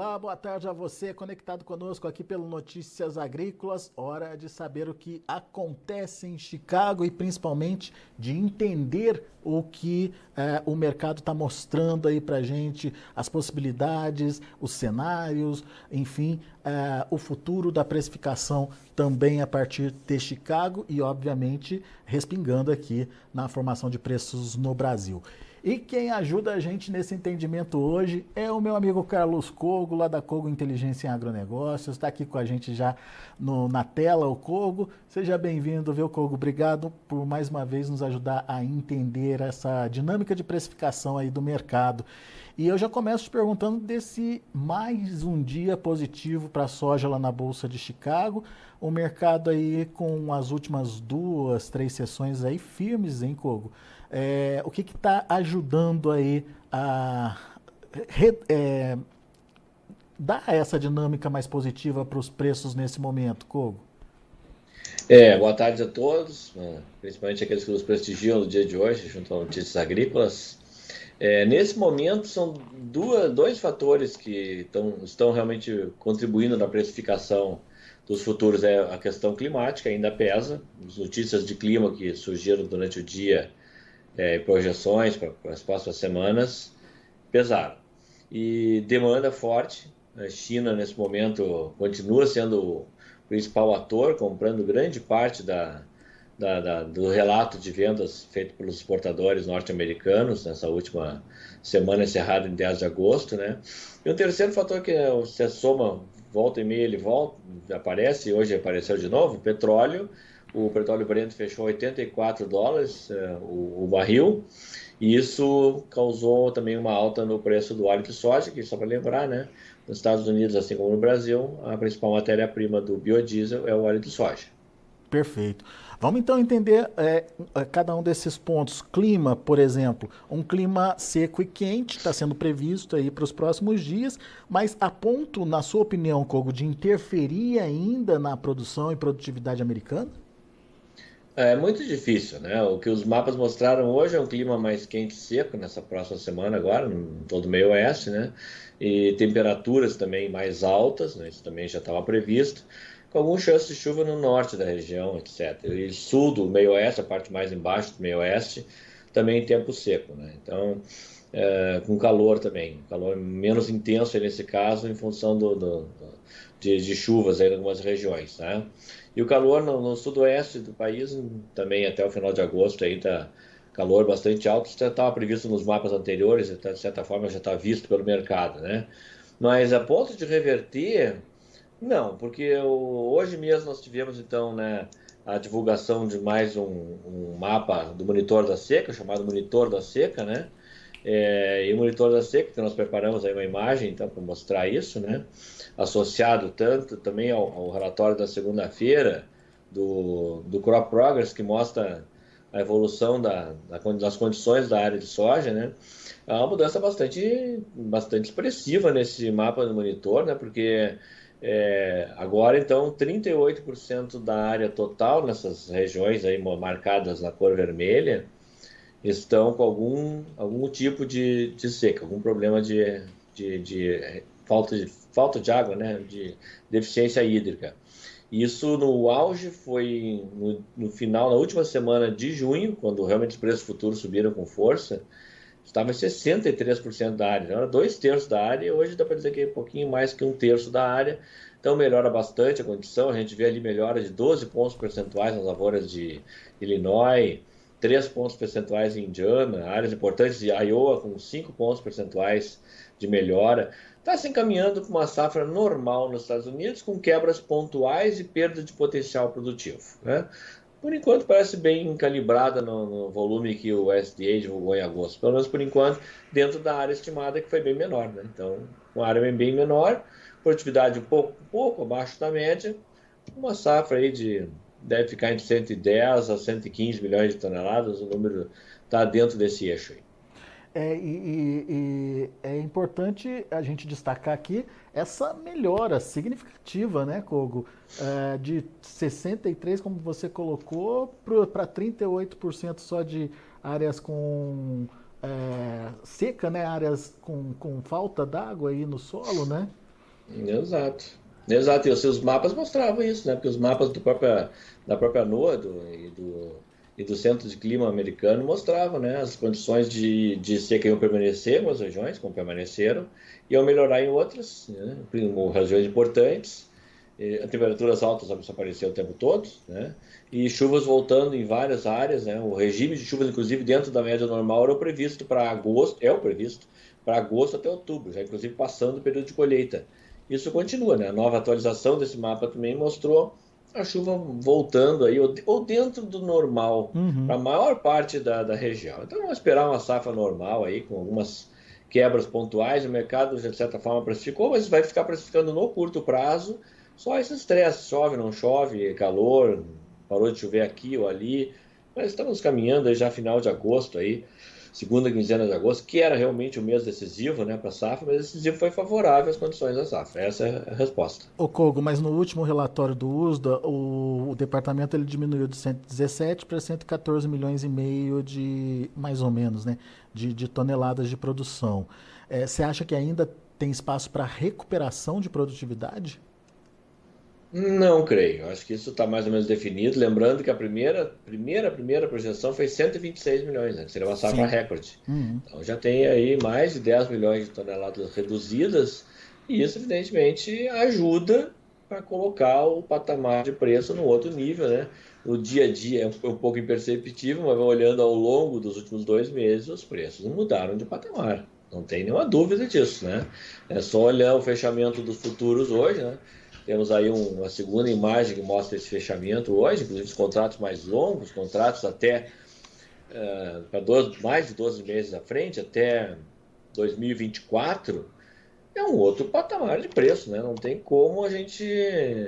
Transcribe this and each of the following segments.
Olá, boa tarde a você conectado conosco aqui pelo Notícias Agrícolas. Hora de saber o que acontece em Chicago e principalmente de entender o que eh, o mercado está mostrando aí para gente, as possibilidades, os cenários, enfim, eh, o futuro da precificação também a partir de Chicago e, obviamente, respingando aqui na formação de preços no Brasil. E quem ajuda a gente nesse entendimento hoje é o meu amigo Carlos Cogo, lá da Cogo Inteligência em Agronegócios. Está aqui com a gente já no, na tela, o Cogo. Seja bem-vindo, viu, Cogo? Obrigado por mais uma vez nos ajudar a entender essa dinâmica de precificação aí do mercado. E eu já começo te perguntando desse mais um dia positivo para a soja lá na Bolsa de Chicago. O mercado aí com as últimas duas, três sessões aí firmes, hein, Cogo? É, o que está ajudando aí a re, é, dar essa dinâmica mais positiva para os preços nesse momento, Kogo? É, boa tarde a todos, né, principalmente aqueles que nos prestigiam no dia de hoje, junto a Notícias Agrícolas. É, nesse momento, são duas, dois fatores que tão, estão realmente contribuindo na precificação dos futuros. É a questão climática, ainda pesa, as notícias de clima que surgiram durante o dia é, projeções para as próximas semanas pesaram. E demanda forte. A China, nesse momento, continua sendo o principal ator, comprando grande parte da, da, da, do relato de vendas feito pelos exportadores norte-americanos nessa última semana encerrada em 10 de agosto. Né? E o terceiro fator que você soma, volta e meia, ele volta, aparece, hoje apareceu de novo, petróleo o petróleo Brent fechou 84 dólares é, o, o, barril, e isso causou também uma alta no preço do óleo de soja, que só para lembrar, né, nos Estados Unidos, assim como no Brasil, a principal matéria-prima do biodiesel é o óleo de soja. Perfeito. Vamos então entender é, cada um desses pontos. Clima, por exemplo, um clima seco e quente está sendo previsto aí para os próximos dias, mas a ponto, na sua opinião, Kogo, de interferir ainda na produção e produtividade americana? É muito difícil, né? O que os mapas mostraram hoje é um clima mais quente e seco nessa próxima semana agora, em todo o meio oeste, né? E temperaturas também mais altas, né? Isso também já estava previsto, com algum chance de chuva no norte da região, etc. E sul do meio oeste, a parte mais embaixo do meio oeste, também tempo seco, né? Então, é, com calor também, calor menos intenso nesse caso, em função do, do, do de, de, chuvas em algumas regiões, né? E o calor no, no, sudoeste do país, também até o final de agosto, ainda calor bastante alto, já estava previsto nos mapas anteriores, então, de certa forma já está visto pelo mercado, né? Mas a ponto de reverter, não, porque hoje mesmo nós tivemos então, né, a divulgação de mais um, um mapa do monitor da seca, chamado monitor da seca, né? É, e o monitor da seca, que nós preparamos aí uma imagem então para mostrar isso, né? associado tanto também ao, ao relatório da segunda-feira do, do Crop Progress, que mostra a evolução da, da, das condições da área de soja, né? É uma mudança bastante, bastante expressiva nesse mapa do monitor, né? Porque é, agora, então, 38% da área total nessas regiões aí marcadas na cor vermelha estão com algum, algum tipo de, de seca, algum problema de, de, de falta de falta de água, né, de deficiência hídrica. Isso no auge foi no, no, final, na última semana de junho, quando realmente os preços futuros subiram com força, estava em 63% da área, era dois terços da área, e hoje dá para dizer que é um pouquinho mais que um terço da área, então melhora bastante a condição, a gente vê ali melhora de 12 pontos percentuais nas lavouras de Illinois, 3 pontos percentuais em Indiana, áreas importantes de Iowa com 5 pontos percentuais de melhora está se encaminhando para uma safra normal nos Estados Unidos, com quebras pontuais e perda de potencial produtivo. Né? Por enquanto, parece bem calibrada no, no, volume que o USDA divulgou em agosto. Pelo menos por enquanto, dentro da área estimada, que foi bem menor. Né? Então, uma área bem menor, produtividade um pouco, um pouco abaixo da média, uma safra aí de deve ficar entre 110 a 115 milhões de toneladas, o número está dentro desse eixo aí. É, e, e, é importante a gente destacar aqui essa melhora significativa, né, Kogo? É, de 63%, como você colocou, para 38% só de áreas com é, seca, né? Áreas com, com falta d'água aí no solo, né? Exato. Exato, e os seus mapas mostravam isso, né? Porque os mapas do própria, da própria NOAA do, e, do, e do Centro de Clima americano mostravam né? as condições de, de seca iam permanecer em algumas regiões, como permaneceram, e iam melhorar em outras, né? regiões importantes, temperaturas altas apareceram o tempo todo, né? e chuvas voltando em várias áreas. Né? O regime de chuvas, inclusive dentro da média normal, era o previsto para agosto, é o previsto para agosto até outubro, já inclusive passando o período de colheita. Isso continua, né? A nova atualização desse mapa também mostrou a chuva voltando aí, ou dentro do normal, uhum. para a maior parte da, da região. Então vamos esperar uma safra normal aí, com algumas quebras pontuais. O mercado, de certa forma, precificou, mas vai ficar precificando no curto prazo só esse estresse. Chove, não chove, calor, parou de chover aqui ou ali. Mas estamos caminhando aí já final de agosto aí segunda quinzena de agosto, que era realmente o mês decisivo né, para a safra, mas decisivo foi favorável às condições da safra. Essa é a resposta. O Kogo, mas no último relatório do USDA, o, o departamento ele diminuiu de 117 para 114 milhões e meio de, mais ou menos, né, de, de toneladas de produção. É, você acha que ainda tem espaço para recuperação de produtividade? Não creio. Acho que isso está mais ou menos definido. Lembrando que a primeira, primeira, primeira projeção foi 126 milhões, né? que seria uma safra recorde. Uhum. Então já tem aí mais de 10 milhões de toneladas reduzidas, e isso, evidentemente, ajuda para colocar o patamar de preço no outro nível, né? No dia a dia é um pouco imperceptível, mas olhando ao longo dos últimos dois meses, os preços mudaram de patamar. Não tem nenhuma dúvida disso, né? É só olhar o fechamento dos futuros hoje, né? Temos aí um, uma segunda imagem que mostra esse fechamento hoje, inclusive os contratos mais longos, contratos até uh, para mais de 12 meses à frente, até 2024, é um outro patamar de preço, né? Não tem como a gente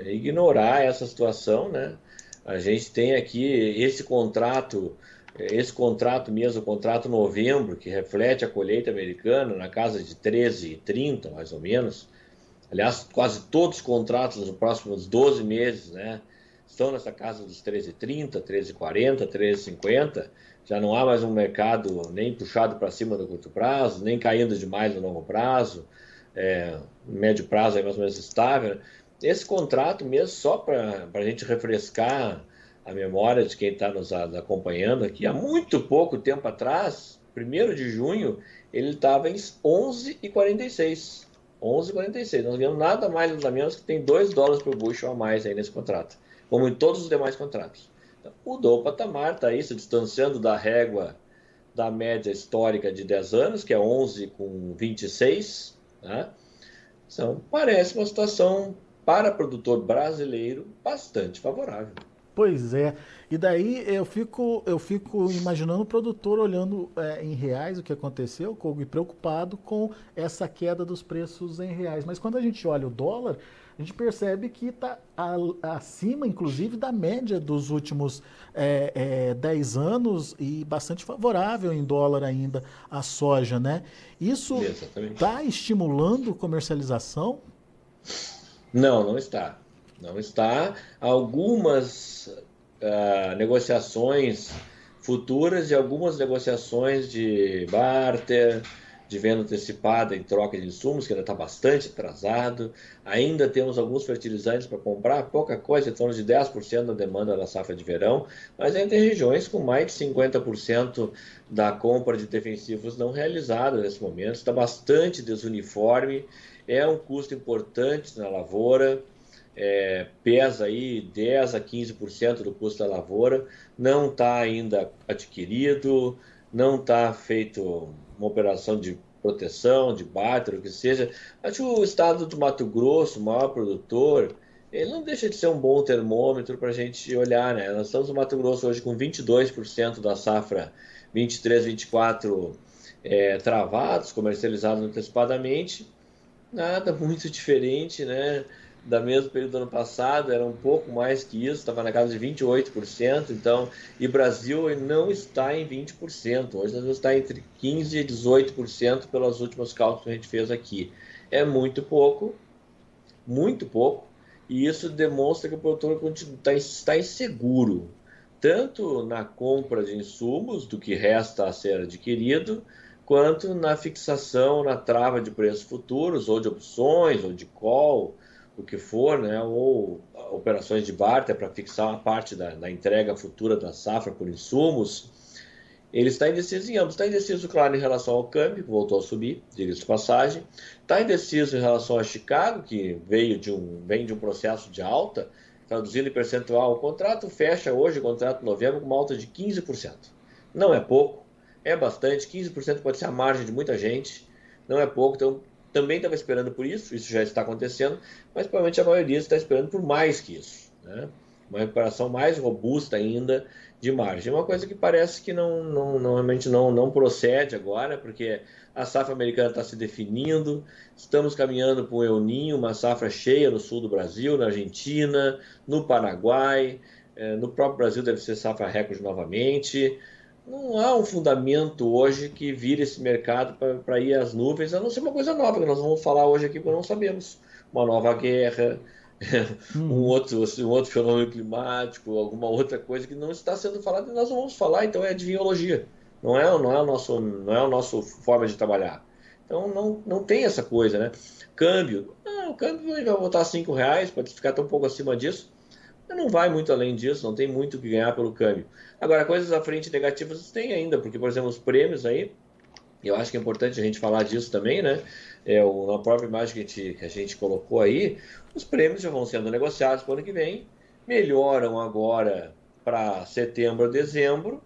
ignorar essa situação, né? A gente tem aqui esse contrato, esse contrato mesmo, o contrato novembro, que reflete a colheita americana na casa de 13,30 mais ou menos, Aliás, quase todos os contratos nos próximos 12 meses né, estão nessa casa dos 13,30, 13,40, 13,50. Já não há mais um mercado nem puxado para cima do curto prazo, nem caindo demais no longo prazo. É, médio prazo é mais ou menos estável. Esse contrato, mesmo só para a gente refrescar a memória de quem está nos acompanhando aqui, há muito pouco tempo atrás, 1 de junho, ele estava em 11,46. 11,46. Nós ganhamos nada mais nada menos que tem 2 dólares por bushel a mais aí nesse contrato, como em todos os demais contratos. Então, mudou o patamar, está aí se distanciando da régua da média histórica de 10 anos, que é 11 com 26. Né? Então, parece uma situação para produtor brasileiro bastante favorável. Pois é. E daí eu fico, eu fico imaginando o produtor olhando é, em reais o que aconteceu, e preocupado com essa queda dos preços em reais. Mas quando a gente olha o dólar, a gente percebe que está acima, inclusive, da média dos últimos é, é, 10 anos e bastante favorável em dólar ainda a soja, né? Isso está estimulando comercialização? Não, não está. Não está. Algumas uh, negociações futuras e algumas negociações de barter, de venda antecipada em troca de insumos, que ainda está bastante atrasado. Ainda temos alguns fertilizantes para comprar, pouca coisa, em torno de 10% da demanda da safra de verão, mas ainda tem regiões com mais de 50% da compra de defensivos não realizada nesse momento. Está bastante desuniforme, é um custo importante na lavoura é, pesa aí 10 a 15% do custo da lavoura, não está ainda adquirido, não está feito uma operação de proteção, de bater, o que seja. Acho que o estado do Mato Grosso, o maior produtor, ele não deixa de ser um bom termômetro para a gente olhar, né? Nós estamos no Mato Grosso hoje com 22% da safra 23, 24 é, travados, comercializados antecipadamente, nada muito diferente, né? Da mesmo período do ano passado, era um pouco mais que isso, estava na casa de 28%, então, e Brasil não está em 20%, hoje nós está entre 15% e 18% pelos últimos cálculos que a gente fez aqui. É muito pouco, muito pouco, e isso demonstra que o produtor está, está inseguro, tanto na compra de insumos, do que resta a ser adquirido, quanto na fixação, na trava de preços futuros, ou de opções, ou de call, o que for, né? ou operações de barter para fixar uma parte da, da, entrega futura da safra por insumos. Ele está indeciso em ambos. Está indeciso, claro, em relação ao câmbio, que voltou a subir, diga-se de passagem. Está indeciso em relação a Chicago, que veio de um, vem de um processo de alta, traduzindo em percentual. O contrato fecha hoje, o contrato novembro, com uma alta de 15%. Não é pouco, é bastante. 15% pode ser a margem de muita gente, não é pouco. Então, também estava esperando por isso, isso já está acontecendo, mas provavelmente a maioria está esperando por mais que isso. Né? Uma recuperação mais robusta ainda de margem. Uma coisa que parece que não, não, normalmente não, não procede agora, porque a safra americana está se definindo, estamos caminhando para um El Ninho, uma safra cheia no sul do Brasil, na Argentina, no Paraguai, eh, no próprio Brasil deve ser safra recorde novamente não há um fundamento hoje que vire esse mercado para ir às nuvens, a não ser uma coisa nova que nós vamos falar hoje aqui, porque não sabemos. Uma nova guerra, hum. um, outro, um outro fenômeno climático, alguma outra coisa que não está sendo falada e nós não vamos falar, então é adivinhologia. Não é, não é, o, nosso, não é a nossa forma de trabalhar. Então não, não tem essa coisa, né? Câmbio. Ah, o câmbio vai voltar a 5 reais, pode ficar até um pouco acima disso não vai muito além disso, não tem muito o que ganhar pelo câmbio. Agora, coisas à frente negativas tem ainda, porque, por exemplo, os prêmios aí, eu acho que é importante a gente falar disso também, né? É, o, na própria imagem que a, gente, que a gente colocou aí, os prêmios já vão sendo negociados para o ano que vem, melhoram agora para setembro dezembro,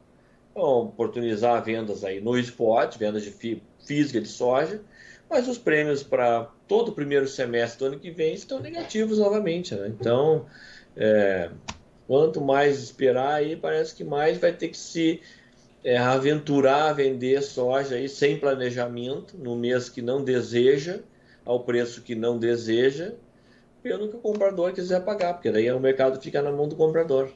vão oportunizar vendas aí no spot, vendas de fi, física de soja, mas os prêmios para todo o primeiro semestre do ano que vem estão negativos novamente, né? Então, é, quanto mais esperar aí, parece que mais vai ter que se é, aventurar a vender soja aí sem planejamento, no mês que não deseja, ao preço que não deseja, pelo que o comprador quiser pagar, porque daí o mercado fica na mão do comprador.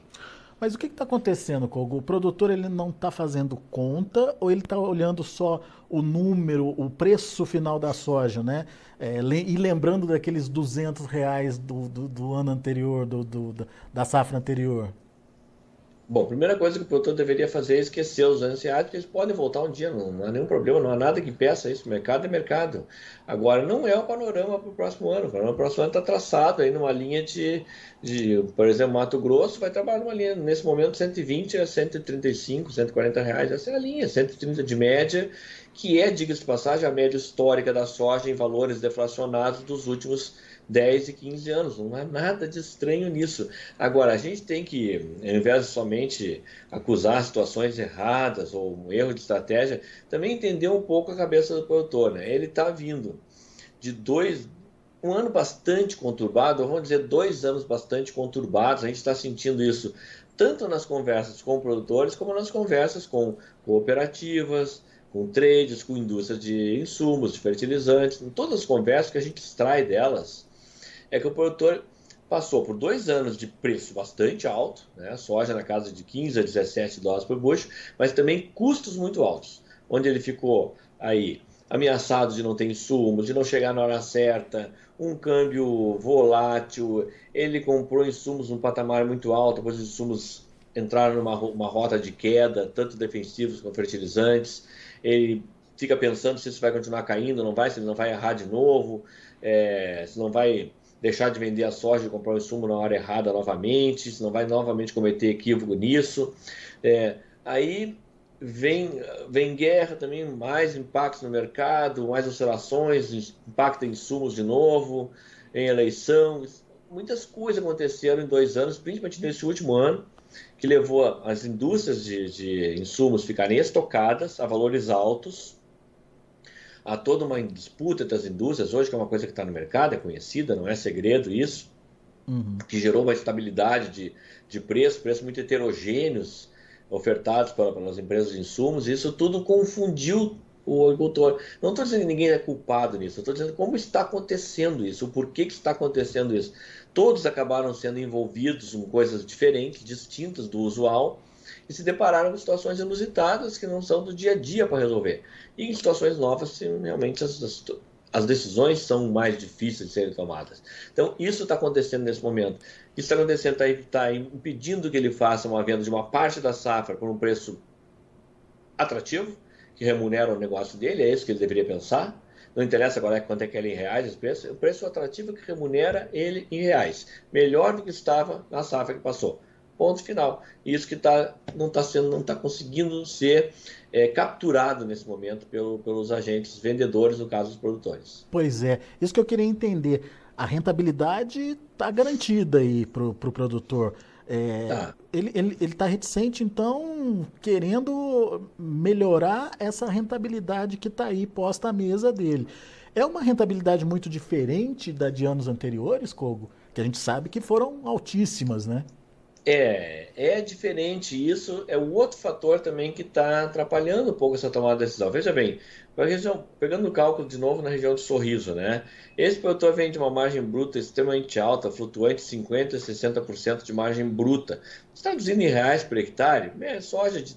Mas o que está acontecendo, Kogo? O produtor ele não está fazendo conta ou ele está olhando só o número, o preço final da soja, né? É, e lembrando daqueles 200 reais do, do, do ano anterior, do, do, da safra anterior? Bom, primeira coisa que o produtor deveria fazer é esquecer os anos eles podem voltar um dia, não, não, há nenhum problema, não há nada que peça isso, mercado é mercado. Agora, não é o panorama para o próximo ano, o panorama próximo ano está traçado aí numa linha de, de, por exemplo, Mato Grosso vai trabalhar numa linha, nesse momento, 120 a 135, 140 reais, essa é a linha, 130 de média, que é, diga-se de passagem, a média histórica da soja em valores deflacionados dos últimos 10 e 15 anos. Não há nada de estranho nisso. Agora, a gente tem que, ao invés de somente acusar situações erradas ou um erro de estratégia, também entender um pouco a cabeça do produtor. Né? Ele está vindo de dois. Um ano bastante conturbado, vamos dizer dois anos bastante conturbados, a gente está sentindo isso tanto nas conversas com produtores, como nas conversas com cooperativas, com trades, com indústrias de insumos, de fertilizantes, em todas as conversas que a gente extrai delas, é que o produtor passou por dois anos de preço bastante alto, né? soja na casa de 15 a 17 dólares por bucho, mas também custos muito altos, onde ele ficou aí ameaçado de não ter insumos, de não chegar na hora certa, um câmbio volátil, ele comprou insumos num patamar muito alto, depois os insumos entraram numa uma rota de queda, tanto defensivos como fertilizantes, ele fica pensando se isso vai continuar caindo, não vai, se ele não vai errar de novo, é, se não vai deixar de vender a soja e comprar o insumo na hora errada novamente, se não vai novamente cometer equívoco nisso. É, aí vem, vem guerra também, mais impactos no mercado, mais oscilações, impacta em insumos de novo, em eleição. Muitas coisas aconteceram em dois anos, principalmente nesse último ano, que levou as indústrias de, de insumos ficarem estocadas a valores altos, há toda uma disputa entre as indústrias hoje, que é uma coisa que está no mercado, é conhecida, não é segredo isso, uhum. que gerou uma estabilidade de, de preço, preços muito heterogêneos ofertados para, pelas empresas de insumos, e isso tudo confundiu o agricultor. Não estou dizendo que ninguém é culpado nisso, estou dizendo como está acontecendo isso, o porquê que está acontecendo isso. Todos acabaram sendo envolvidos em coisas diferentes, distintas do usual, e se depararam com situações inusitadas que não são do dia a dia para resolver. E em situações novas, realmente as, as, as decisões são mais difíceis de serem tomadas. Então, isso está acontecendo nesse momento. Isso está acontecendo, está tá impedindo que ele faça uma venda de uma parte da safra por um preço atrativo, que remunera o negócio dele, é isso que ele deveria pensar. Não interessa agora quanto é que ele é em reais, o preço, o preço atrativo que remunera ele em reais. Melhor do que estava na safra que passou. Ponto final. Isso que tá, não está sendo, não está conseguindo ser é, capturado nesse momento pelo, pelos agentes vendedores, no caso dos produtores. Pois é, isso que eu queria entender. A rentabilidade está garantida aí para o pro produtor. É, tá. Ele está ele, ele tá reticente, então, querendo melhorar essa rentabilidade que está aí posta à mesa dele. É uma rentabilidade muito diferente da de anos anteriores, Kogo? Que a gente sabe que foram altíssimas, né? É, é diferente. Isso é o outro fator também que está atrapalhando um pouco essa tomada de decisão. Veja bem, região, pegando o cálculo de novo na região de Sorriso, né? Esse produtor vem de uma margem bruta extremamente alta, flutuante 50% a 60% de margem bruta. Traduzindo em reais por hectare, é soja de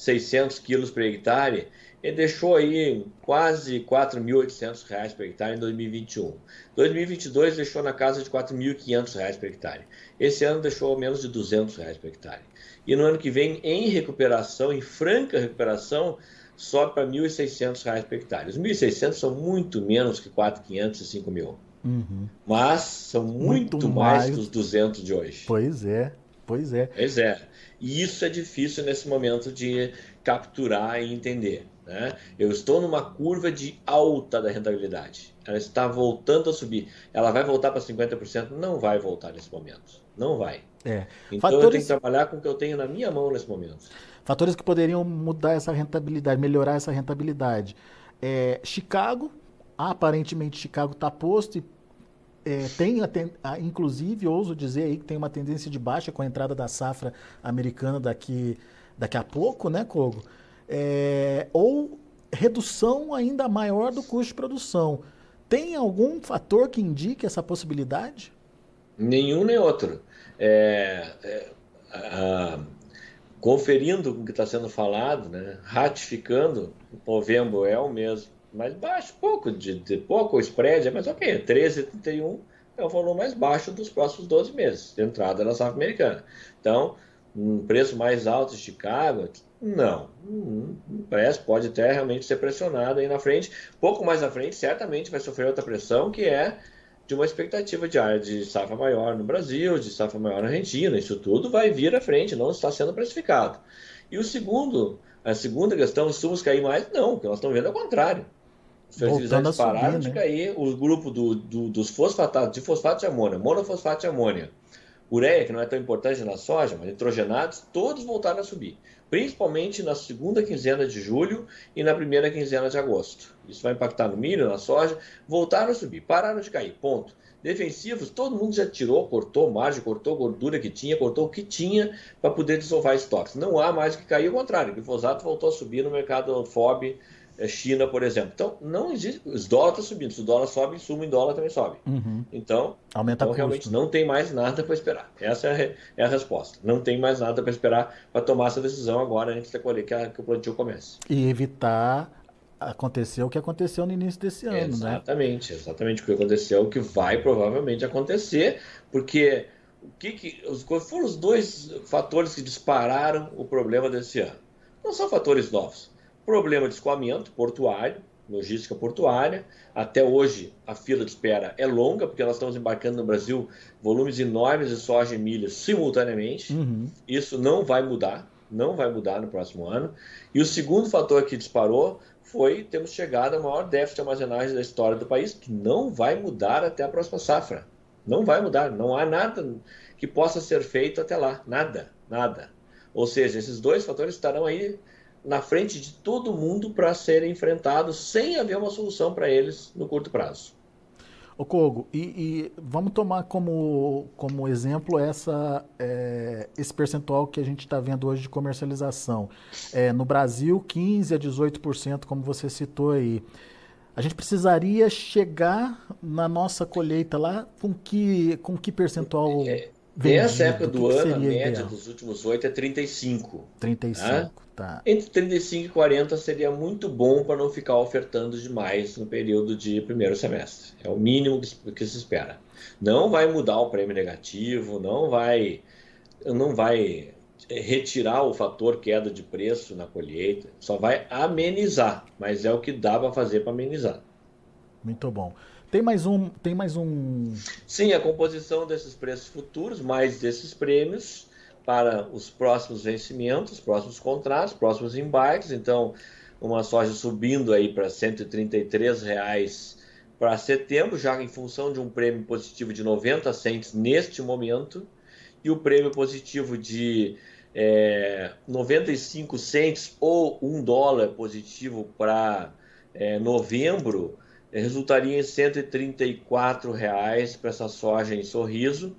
3.600 quilos por hectare, ele deixou aí quase R$ 4.800 por hectare em 2021. 2022 deixou na casa de R$ 4.500 por hectare. Esse ano deixou menos de R$ 200 por hectare. E no ano que vem, em recuperação, em franca recuperação, sobe para R$ 1.600 por hectare. Os 1.600 são muito menos que 4.500 e 5.000. Uhum. Mas são muito, muito mais, mais que os 200 de hoje. Pois é, pois é. Pois é. E isso é difícil nesse momento de capturar e entender. Né? Eu estou numa curva de alta da rentabilidade. Ela está voltando a subir. Ela vai voltar para 50%? Não vai voltar nesse momento. Não vai. É. Então Fatores... eu tenho que trabalhar com o que eu tenho na minha mão nesse momento. Fatores que poderiam mudar essa rentabilidade, melhorar essa rentabilidade. É, Chicago, aparentemente Chicago está posto e é, tem, inclusive, ouso dizer aí que tem uma tendência de baixa com a entrada da safra americana daqui, daqui a pouco, né, Kogo? é, ou redução ainda maior do custo de produção. Tem algum fator que indique essa possibilidade? Nenhum nem outro. É, é, a, conferindo com o que está sendo falado, né, ratificando, o novembro é o mesmo, mas baixo, pouco, de, de pouco o spread, mais ok, 13,31 é o valor mais baixo dos próximos 12 meses de entrada na safra americana. Então, um preço mais alto de Chicago, não, parece pode até realmente ser pressionado aí na frente. Pouco mais na frente, certamente vai sofrer outra pressão, que é de uma expectativa de área de safra maior no Brasil, de safra maior na Argentina. Isso tudo vai vir à frente, não está sendo precificado. E o segundo, a segunda questão, insumos cair mais? Não, o que nós estamos vendo é o contrário. Os fertilizantes pararam né? de cair, o grupo do, do, dos fosfatados, de fosfato de amônia, monofosfato de amônia, ureia, que não é tão importante na soja, mas nitrogenados, todos voltaram a subir principalmente na segunda quinzena de julho e na primeira quinzena de agosto. Isso vai impactar no milho, na soja, voltaram a subir, pararam de cair, ponto. Defensivos, todo mundo já tirou, cortou margem, cortou gordura que tinha, cortou o que tinha para poder desovar estoques. Não há mais o que cair, ao contrário, o glifosato voltou a subir no mercado FOB China, por exemplo. Então, não existe. Os dólares estão subindo. Se o dólar sobe, insumo em dólar também sobe. Uhum. Então, Aumenta então realmente não tem mais nada para esperar. Essa é a, é a, resposta. Não tem mais nada para esperar para tomar essa decisão agora antes da colheita que, a, que o plantio comece. E evitar acontecer o que aconteceu no início desse ano, exatamente, né? Exatamente, exatamente o que aconteceu, o que vai provavelmente acontecer, porque o que, que os, foram os dois fatores que dispararam o problema desse ano? Não são fatores novos Problema de escoamento portuário, logística portuária. Até hoje a fila de espera é longa, porque nós estamos embarcando no Brasil volumes enormes de soja e milho simultaneamente. Uhum. Isso não vai mudar, não vai mudar no próximo ano. E o segundo fator que disparou foi temos chegado ao maior déficit de armazenagem da história do país, que não vai mudar até a próxima safra. Não vai mudar, não há nada que possa ser feito até lá, nada, nada. Ou seja, esses dois fatores estarão aí na frente de todo mundo para serem enfrentados sem haver uma solução para eles no curto prazo. O Kogo, e, e, vamos tomar como, como exemplo essa, é, esse percentual que a gente está vendo hoje de comercialização. É, no Brasil, 15% a 18%, como você citou aí. A gente precisaria chegar na nossa colheita lá com que, com que percentual? É, Nessa época do ano, a média ideal? dos últimos oito é 35. 35, tá? tá. Entre 35 e 40 seria muito bom para não ficar ofertando demais no período de primeiro semestre. É o mínimo que se espera. Não vai mudar o prêmio negativo, não vai, não vai retirar o fator queda de preço na colheita, só vai amenizar, mas é o que dá para fazer para amenizar. Muito bom. Tem mais um, tem mais um. Sim, a composição desses preços futuros, mais desses prêmios para os próximos vencimentos, próximos contratos, próximos embarques. Então, uma soja subindo aí para 133 reais para setembro, já em função de um prêmio positivo de 90 centes neste momento, e o prêmio positivo de é, 95 centes ou 1 dólar positivo para é, novembro, resultaria em 134 reais para essa soja em sorriso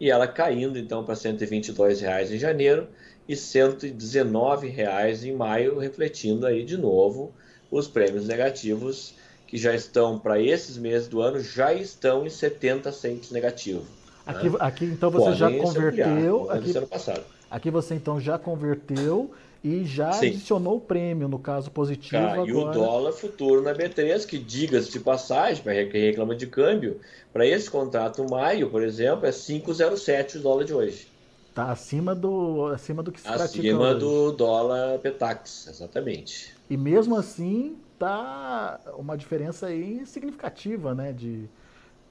e ela caindo então para 122 reais em janeiro e 119 reais em maio, refletindo aí de novo os prêmios negativos que já estão para esses meses do ano já estão em 70 centos negativo. Aqui, né? aqui então você Podem já converteu. Aqui, ano passado. aqui você então já converteu e já Sim. adicionou o prêmio, no caso positivo. Ah, agora... E o dólar futuro na B3, que diga-se de passagem, para quem reclama de câmbio, para esse contrato maio, por exemplo, é 5,07 o dólar de hoje. Está acima do, acima do que se pratica Acima do dólar Petax, exatamente. E mesmo assim, tá uma diferença aí significativa, né? De,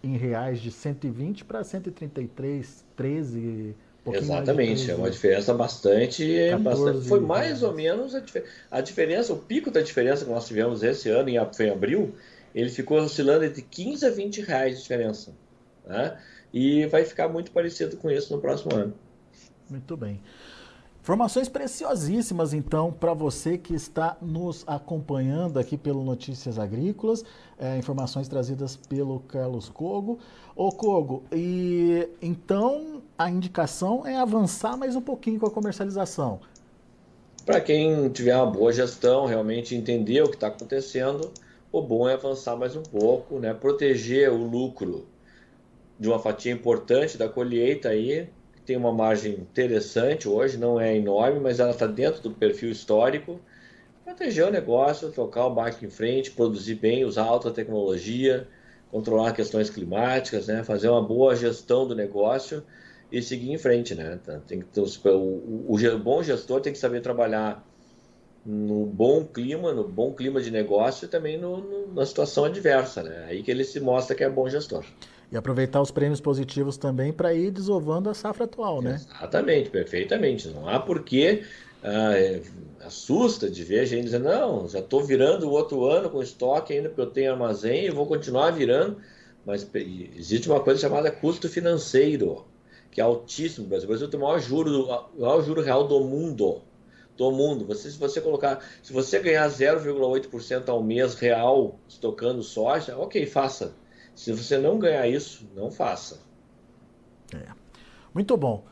em reais de 120 para 133, 13 Exatamente, é uma diferença bastante, 14, bastante foi mais ou menos a, a, diferença, o pico da diferença que nós tivemos esse ano, em, foi em abril, ele ficou oscilando entre 15 a 20 reais de diferença. Né? E vai ficar muito parecido com isso no próximo ano. Muito bem. Informações preciosíssimas, então, para você que está nos acompanhando aqui pelo Notícias Agrícolas, é, informações trazidas pelo Carlos Cogo. Ô Cogo, e então a indicação é avançar mais um pouquinho com a comercialização. Para quem tiver uma boa gestão, realmente entender o que está acontecendo, o bom é avançar mais um pouco, né? proteger o lucro de uma fatia importante da colheita aí, tem uma margem interessante hoje, não é enorme, mas ela está dentro do perfil histórico. Proteger o negócio, tocar o barco em frente, produzir bem, usar alta tecnologia, controlar questões climáticas, né? fazer uma boa gestão do negócio e seguir em frente. Né? Tá, tem que ter, o, o, o bom gestor tem que saber trabalhar no bom clima, no bom clima de negócio e também no, no, na situação adversa. Né? Aí que ele se mostra que é bom gestor. E aproveitar os prêmios positivos também para ir desovando a safra atual, né? Exatamente, perfeitamente. Não há porquê ah, é, assusta de ver a gente dizendo, não, já estou virando o outro ano com estoque ainda porque eu tenho armazém e vou continuar virando. Mas existe uma coisa chamada custo financeiro, que é altíssimo. O Brasil tem o maior juro, o maior juro real do mundo. Do mundo. Você, se você colocar, se você ganhar 0,8% ao mês real estocando soja, ok, faça se você não ganhar isso, não faça. É. Muito bom.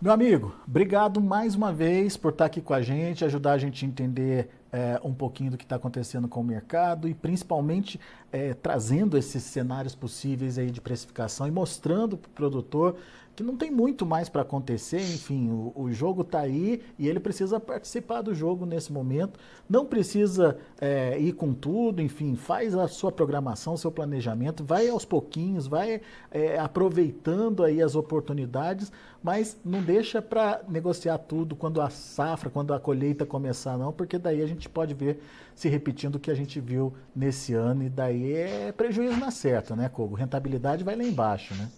Meu amigo, obrigado mais uma vez por estar aqui com a gente, ajudar a gente a entender é, um pouquinho do que está acontecendo com o mercado e principalmente é, trazendo esses cenários possíveis aí de precificação e mostrando para o produtor que não tem muito mais para acontecer, enfim, o, o jogo está aí e ele precisa participar do jogo nesse momento, não precisa é, ir com tudo, enfim, faz a sua programação, seu planejamento, vai aos pouquinhos, vai é, aproveitando aí as oportunidades, mas não deixa para negociar tudo quando a safra, quando a colheita começar não, porque daí a gente pode ver se repetindo o que a gente viu nesse ano e daí é prejuízo na certa, né, Cogo? Rentabilidade vai lá embaixo, né?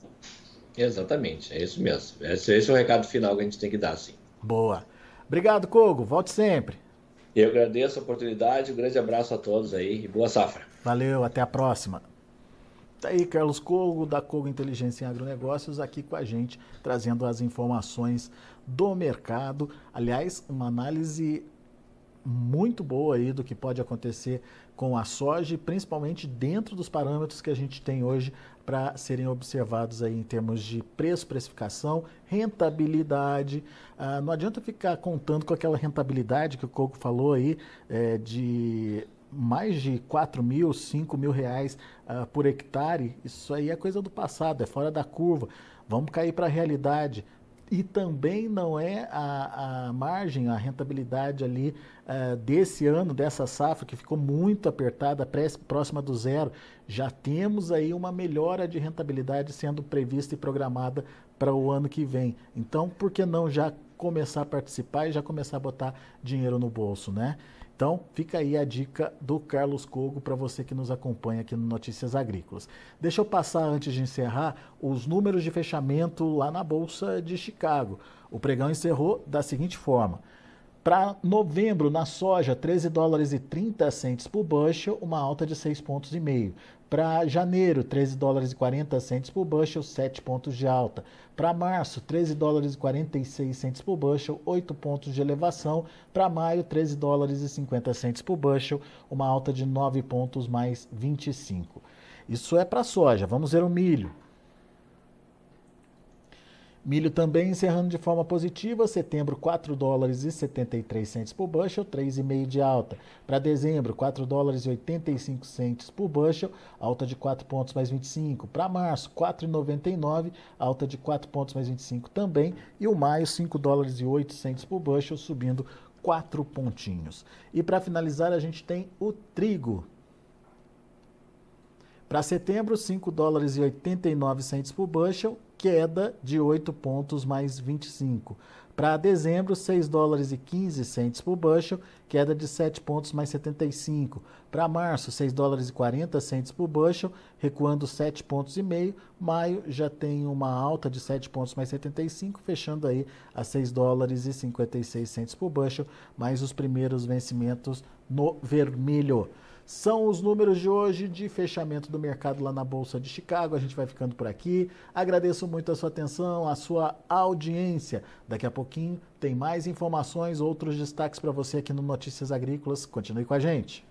Exatamente, é isso mesmo. Esse, esse é o recado final que a gente tem que dar, sim. Boa. Obrigado, Cogo. Volte sempre. Eu agradeço a oportunidade, um grande abraço a todos aí e boa safra. Valeu, até a próxima. Tá aí Carlos Cogo, da Cogo Inteligência em Agronegócios, aqui com a gente, trazendo as informações do mercado. Aliás, uma análise muito boa aí do que pode acontecer com a soja, principalmente dentro dos parâmetros que a gente tem hoje para serem observados aí em termos de preço, precificação, rentabilidade. Ah, não adianta ficar contando com aquela rentabilidade que o Coco falou aí, é, de mais de 4 mil, 5 mil reais ah, por hectare. Isso aí é coisa do passado, é fora da curva. Vamos cair para a realidade e também não é a, a margem, a rentabilidade ali uh, desse ano, dessa safra, que ficou muito apertada, próxima do zero. Já temos aí uma melhora de rentabilidade sendo prevista e programada para o ano que vem. Então, por que não já começar a participar e já começar a botar dinheiro no bolso, né? Então, fica aí a dica do Carlos Cogo para você que nos acompanha aqui no Notícias Agrícolas. Deixa eu passar, antes de encerrar, os números de fechamento lá na Bolsa de Chicago. O pregão encerrou da seguinte forma. Para novembro, na soja, 13 dólares e 30 centes por bushel, uma alta de 6 pontos. Para janeiro, 13 dólares e 40 centes por bushel, 7 pontos de alta. Para março, 13 dólares e 46 centes por bushel, 8 pontos de elevação. Para maio, 13 dólares e 50 centes por bushel, uma alta de 9 pontos mais 25. Isso é para soja. Vamos ver o milho. Milho também encerrando de forma positiva, setembro 4 dólares e 73 centes por bushel, 3,5 de alta. Para dezembro, 4 dólares e 85 centes por bushel, alta de 4 pontos mais 25. Para março, 4,99, alta de 4 pontos mais 25 também. E o maio, 5 dólares e 8 centes por bushel, subindo 4 pontinhos. E para finalizar, a gente tem o trigo. Para setembro, 5 dólares e 89 centes por bushel, queda de 8 pontos mais 25. Para dezembro, 6 dólares e 15 centes por bushel, queda de 7 pontos mais 75. Para março, 6 dólares e 40 centes por bushel, recuando 7 pontos e meio. Maio já tem uma alta de 7 pontos mais 75, fechando aí a 6 dólares e 56 centes por bushel, mais os primeiros vencimentos no vermelho. São os números de hoje de fechamento do mercado lá na Bolsa de Chicago. A gente vai ficando por aqui. Agradeço muito a sua atenção, a sua audiência. Daqui a pouquinho tem mais informações, outros destaques para você aqui no Notícias Agrícolas. Continue com a gente.